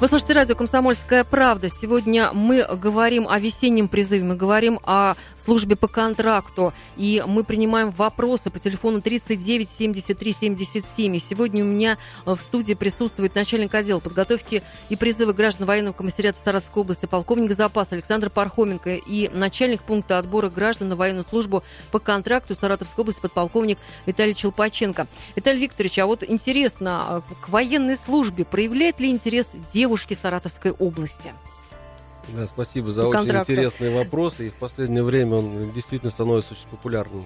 Вы слушаете радио «Комсомольская правда». Сегодня мы говорим о весеннем призыве, мы говорим о службе по контракту. И мы принимаем вопросы по телефону 39 73 77. И сегодня у меня в студии присутствует начальник отдела подготовки и призыва граждан военного комиссариата Саратовской области, полковник запаса Александр Пархоменко и начальник пункта отбора граждан на военную службу по контракту Саратовской области подполковник Виталий Челпаченко. Виталий Викторович, а вот интересно, а к военной службе проявляет ли интерес девушек девушки Саратовской области. Да, спасибо за очень контракту. интересные вопросы. И в последнее время он действительно становится очень популярным.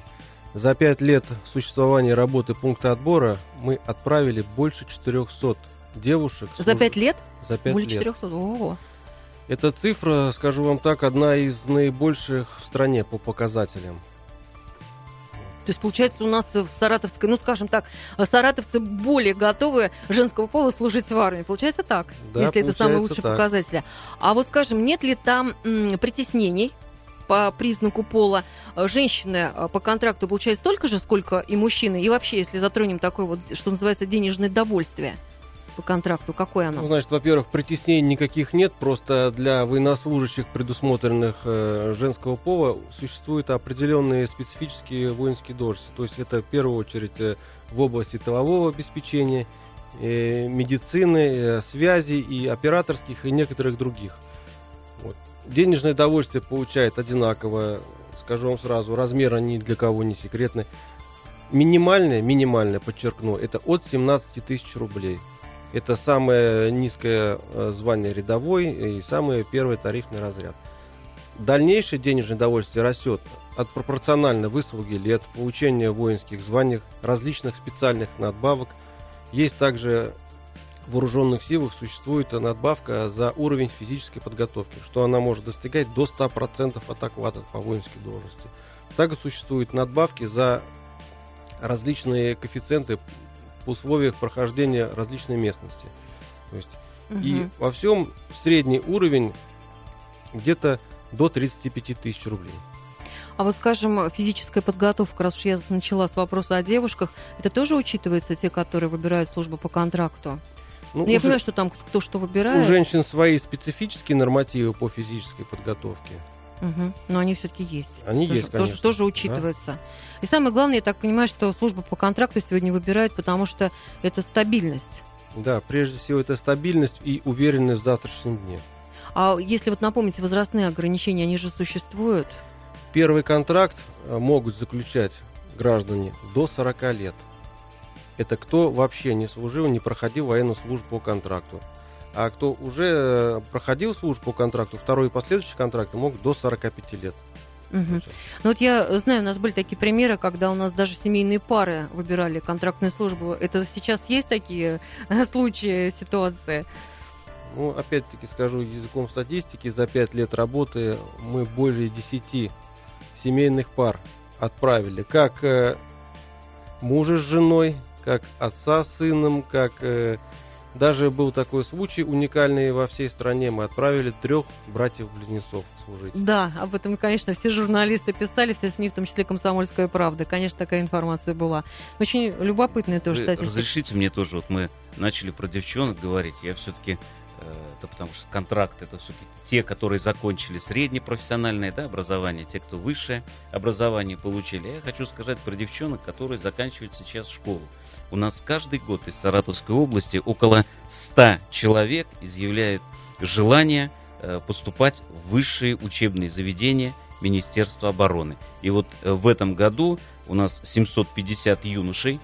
За пять лет существования работы пункта отбора мы отправили больше 400 девушек. За пять лет? За пять Более лет. 400? Ого. Эта цифра, скажу вам так, одна из наибольших в стране по показателям. То есть, получается, у нас в Саратовской, ну, скажем так, саратовцы более готовы женского пола служить в армии. Получается так, да, если это самые лучшие так. показатели. А вот, скажем, нет ли там м, притеснений по признаку пола? Женщины э, по контракту получают столько же, сколько и мужчины? И вообще, если затронем такое вот, что называется, денежное довольствие – по контракту? Какое оно? Ну, значит, во-первых, притеснений никаких нет, просто для военнослужащих, предусмотренных э, женского пола, существуют определенные специфические воинские должности. То есть это в первую очередь э, в области тылового обеспечения, э, медицины, э, связи и операторских, и некоторых других. Вот. Денежное довольствие получает одинаково, скажу вам сразу, размер ни для кого не секретный. Минимальное, минимальное, подчеркну, это от 17 тысяч рублей. Это самое низкое э, звание рядовой и самый первый тарифный разряд. Дальнейшее денежное довольствие растет от пропорционально выслуги лет, получения воинских званий, различных специальных надбавок. Есть также в вооруженных силах существует надбавка за уровень физической подготовки, что она может достигать до 100% от оклада по воинской должности. Также существуют надбавки за различные коэффициенты условиях прохождения различной местности. То есть, угу. И во всем средний уровень где-то до 35 тысяч рублей. А вот, скажем, физическая подготовка, раз уж я начала с вопроса о девушках, это тоже учитывается те, которые выбирают службу по контракту? Ну, я уже, понимаю, что там кто что выбирает. У женщин свои специфические нормативы по физической подготовке. Угу. Но они все-таки есть. Они тоже, есть, конечно. Тоже, тоже учитываются. Да? И самое главное, я так понимаю, что служба по контракту сегодня выбирают, потому что это стабильность. Да, прежде всего это стабильность и уверенность в завтрашнем дне. А если вот напомните, возрастные ограничения, они же существуют? Первый контракт э, могут заключать граждане до 40 лет. Это кто вообще не служил, не проходил военную службу по контракту. А кто уже э, проходил службу по контракту, второй и последующие контракты могут до 45 лет. Угу. Ну вот я знаю, у нас были такие примеры, когда у нас даже семейные пары выбирали контрактную службу. Это сейчас есть такие э, случаи, ситуации? Ну, опять-таки скажу языком статистики, за пять лет работы мы более 10 семейных пар отправили. Как э, мужа с женой, как отца с сыном, как э, даже был такой случай уникальный во всей стране. Мы отправили трех братьев-близнецов служить. Да, об этом, конечно, все журналисты писали, все СМИ, в том числе «Комсомольская правда». Конечно, такая информация была. Очень любопытная тоже Вы статистика. Разрешите мне тоже, вот мы начали про девчонок говорить. Я все-таки это потому что контракт это все-таки те, которые закончили среднее профессиональное да, образование, те, кто высшее образование получили. Я хочу сказать про девчонок, которые заканчивают сейчас школу. У нас каждый год из Саратовской области около 100 человек изъявляют желание э, поступать в высшие учебные заведения Министерства обороны. И вот э, в этом году у нас 750 юношей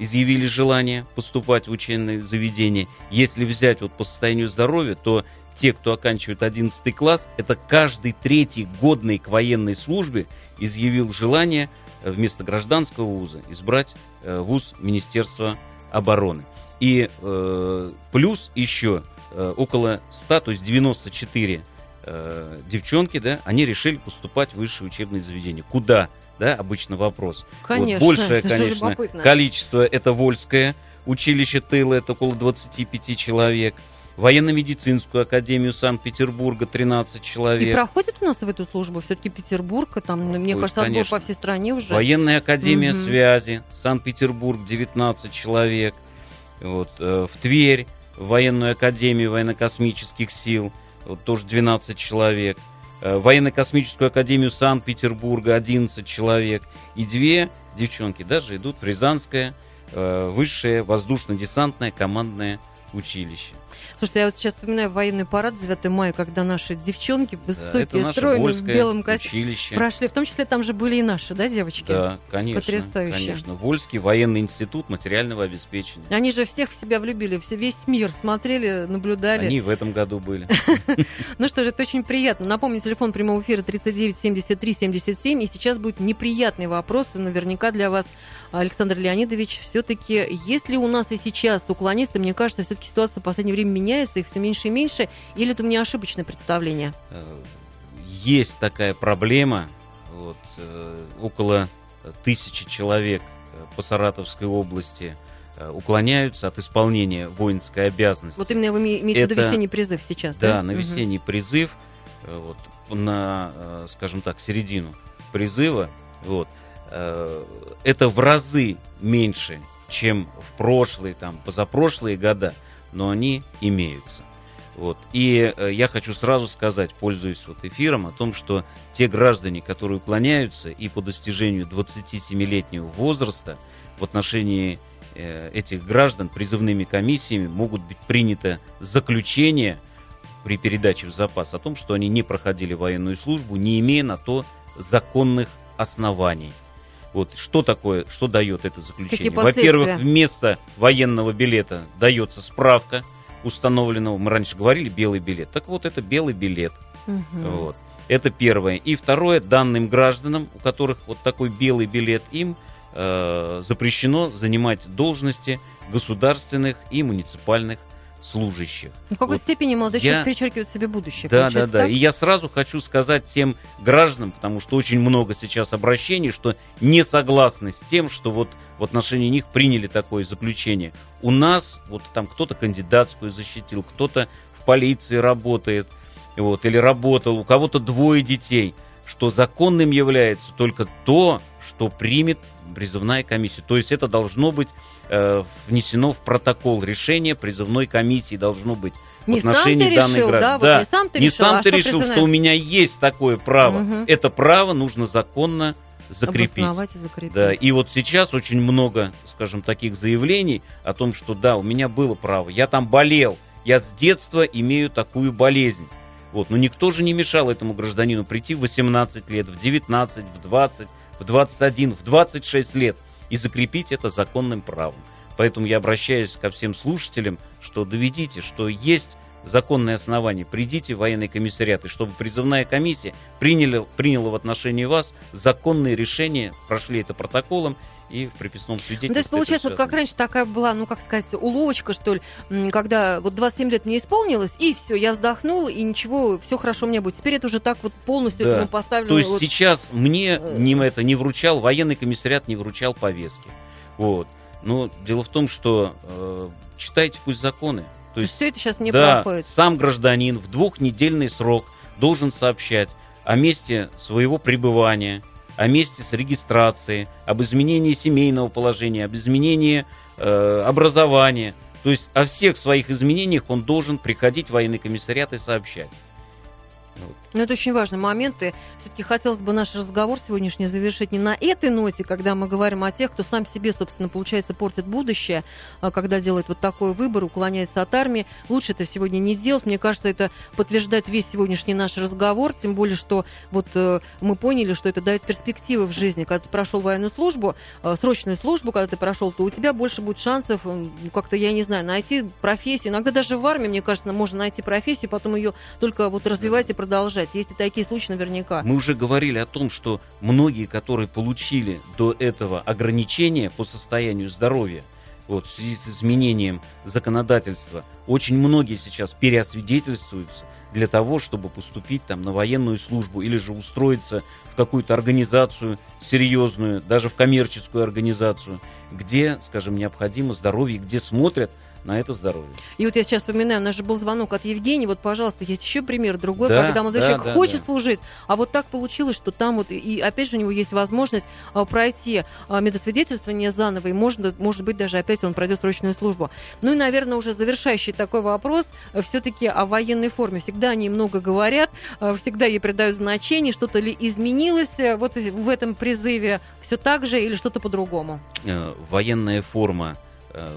изъявили желание поступать в учебные заведения. Если взять вот по состоянию здоровья, то те, кто оканчивает 11 класс, это каждый третий годный к военной службе изъявил желание вместо гражданского вуза избрать э, вуз Министерства обороны. И э, плюс еще э, около 100, то есть 94 э, девчонки, да, они решили поступать в высшее учебное заведение. Куда? Да, обычно вопрос. Конечно, вот большее, конечно, количество это Вольское училище тыла, это около 25 человек военно-медицинскую академию Санкт-Петербурга 13 человек. И проходит у нас в эту службу все-таки Петербург, там, Проходит, мне кажется, отбор по всей стране уже. Военная академия угу. связи Санкт-Петербург 19 человек. Вот, э, в Тверь военную академию военно-космических сил, вот тоже 12 человек, военно-космическую академию Санкт-Петербурга 11 человек, и две девчонки даже идут в Рязанское э, высшее воздушно-десантное командное училище. Слушайте, я вот сейчас вспоминаю военный парад 9 мая, когда наши девчонки высокие, да, стройные, в белом костюме прошли. В том числе там же были и наши, да, девочки? Да, конечно. Потрясающе. Конечно. Вольский военный институт материального обеспечения. Они же всех в себя влюбили, все, весь мир смотрели, наблюдали. Они в этом году были. Ну что же, это очень приятно. Напомню, телефон прямого эфира 39 73 77. И сейчас будет неприятный вопрос, наверняка для вас, Александр Леонидович. Все-таки, если у нас и сейчас уклонисты, мне кажется, все-таки ситуация в последнее время меняется меняется, их все меньше и меньше, или это у меня ошибочное представление? Э, есть такая проблема. Вот, э, около тысячи человек э, по Саратовской области уклоняются от исполнения воинской обязанности. Вот именно вы имеете в виду весенний призыв сейчас, да? Да, на весенний угу. призыв, вот, на, скажем так, середину призыва, вот, это в разы меньше, чем в прошлые, там, позапрошлые года но они имеются. Вот. И э, я хочу сразу сказать, пользуясь вот эфиром, о том, что те граждане, которые уклоняются и по достижению 27-летнего возраста в отношении э, этих граждан призывными комиссиями могут быть принято заключение при передаче в запас о том, что они не проходили военную службу, не имея на то законных оснований. Вот что такое, что дает это заключение? Во-первых, вместо военного билета дается справка установленного. Мы раньше говорили белый билет. Так вот, это белый билет. Угу. Вот. Это первое. И второе, данным гражданам, у которых вот такой белый билет, им э, запрещено занимать должности государственных и муниципальных служащих. В какой вот степени молодой я... человек перечеркивает себе будущее? Да, да, да. Так? И я сразу хочу сказать тем гражданам, потому что очень много сейчас обращений, что не согласны с тем, что вот в отношении них приняли такое заключение. У нас вот там кто-то кандидатскую защитил, кто-то в полиции работает, вот, или работал, у кого-то двое детей, что законным является только то, что примет призывная комиссия. То есть это должно быть э, внесено в протокол решения призывной комиссии должно быть не в отношении данной решил, да, вот да. не сам ты не решил, сам а ты решил, призывная? что у меня есть такое право. Угу. Это право нужно законно закрепить. и закрепить. Да, и вот сейчас очень много, скажем, таких заявлений о том, что да, у меня было право, я там болел, я с детства имею такую болезнь. Вот, но никто же не мешал этому гражданину прийти в 18 лет, в 19, в 20, в 21, в 26 лет и закрепить это законным правом. Поэтому я обращаюсь ко всем слушателям, что доведите, что есть законные основания. Придите в военный комиссариат, и чтобы призывная комиссия приняла, приняла в отношении вас законные решения, прошли это протоколом, и в приписном свидетельстве. Ну, то есть, получается, вот как раньше такая была, ну, как сказать, уловочка, что ли, когда вот 27 лет мне исполнилось, и все, я вздохнул, и ничего, все хорошо у меня будет. Теперь это уже так вот полностью да. этому поставлено. То есть вот... сейчас мне э, не, это не вручал, военный комиссариат не вручал повестки. Вот. Но дело в том, что э, читайте пусть законы. То, То есть все это сейчас не да, проходит. сам гражданин в двухнедельный срок должен сообщать о месте своего пребывания, о месте с регистрацией, об изменении семейного положения, об изменении э, образования. То есть о всех своих изменениях он должен приходить в военный комиссариат и сообщать. Ну, это очень важный момент, и все-таки хотелось бы наш разговор сегодняшний завершить не на этой ноте, когда мы говорим о тех, кто сам себе, собственно, получается, портит будущее, а когда делает вот такой выбор, уклоняется от армии. Лучше это сегодня не делать. Мне кажется, это подтверждает весь сегодняшний наш разговор, тем более, что вот э, мы поняли, что это дает перспективы в жизни. Когда ты прошел военную службу, э, срочную службу, когда ты прошел, то у тебя больше будет шансов э, как-то, я не знаю, найти профессию. Иногда даже в армии, мне кажется, можно найти профессию, потом ее только вот развивать и продолжать продолжать. Есть и такие случаи наверняка. Мы уже говорили о том, что многие, которые получили до этого ограничения по состоянию здоровья, вот, в связи с изменением законодательства, очень многие сейчас переосвидетельствуются для того, чтобы поступить там на военную службу или же устроиться в какую-то организацию серьезную, даже в коммерческую организацию, где, скажем, необходимо здоровье, где смотрят на это здоровье. И вот я сейчас вспоминаю, у нас же был звонок от Евгения, вот, пожалуйста, есть еще пример другой, Да, когда молодой да, человек да, хочет да. служить, а вот так получилось, что там вот, и опять же у него есть возможность а, пройти а, медосвидетельствование заново, и можно, может быть, даже опять он пройдет срочную службу. Ну и, наверное, уже завершающий такой вопрос, все-таки о военной форме. Всегда они много говорят, а, всегда ей придают значение, что-то ли изменилось э, вот в этом призыве, все так же или что-то по-другому? Э, военная форма э,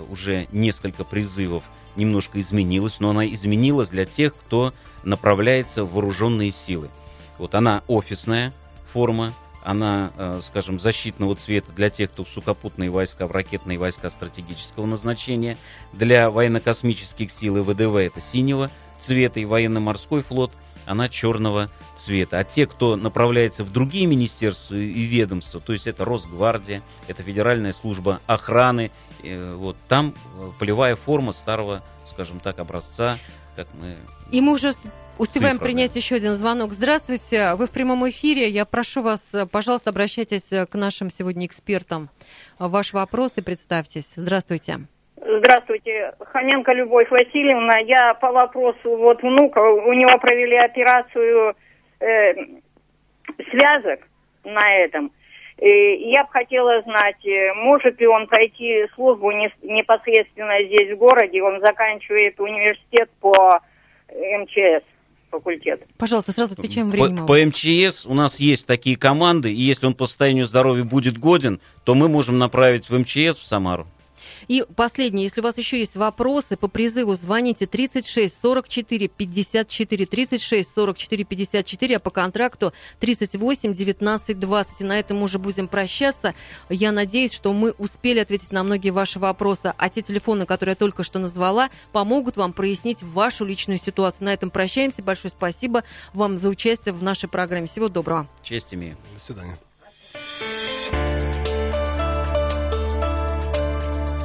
уже несколько призывов немножко изменилась, но она изменилась для тех, кто направляется в вооруженные силы. Вот она офисная форма, она, э, скажем, защитного цвета для тех, кто в сухопутные войска, в ракетные войска стратегического назначения. Для военно-космических сил и ВДВ это синего цвета, и военно-морской флот она черного цвета. А те, кто направляется в другие министерства и ведомства, то есть это Росгвардия, это Федеральная служба охраны, э, вот там э, полевая форма старого, скажем так, образца, как мы И мы уже успеваем Цифра, принять да. еще один звонок. Здравствуйте, вы в прямом эфире. Я прошу вас, э, пожалуйста, обращайтесь к нашим сегодня экспертам. Ваш вопрос и представьтесь. Здравствуйте. Здравствуйте, Хоменко Любовь Васильевна. Я по вопросу вот внука, у него провели операцию э, связок на этом. И я бы хотела знать, э, может ли он пройти службу не- непосредственно здесь в городе. Он заканчивает университет по МЧС факультет. Пожалуйста, сразу отвечаем время. По, по МЧС у нас есть такие команды, и если он по состоянию здоровья будет годен, то мы можем направить в МЧС в Самару. И последнее, если у вас еще есть вопросы по призыву, звоните 36 44 54 36 44 54, а по контракту 38 19 20. И на этом мы уже будем прощаться. Я надеюсь, что мы успели ответить на многие ваши вопросы, а те телефоны, которые я только что назвала, помогут вам прояснить вашу личную ситуацию. На этом прощаемся. Большое спасибо вам за участие в нашей программе. Всего доброго. Честь имею. До свидания.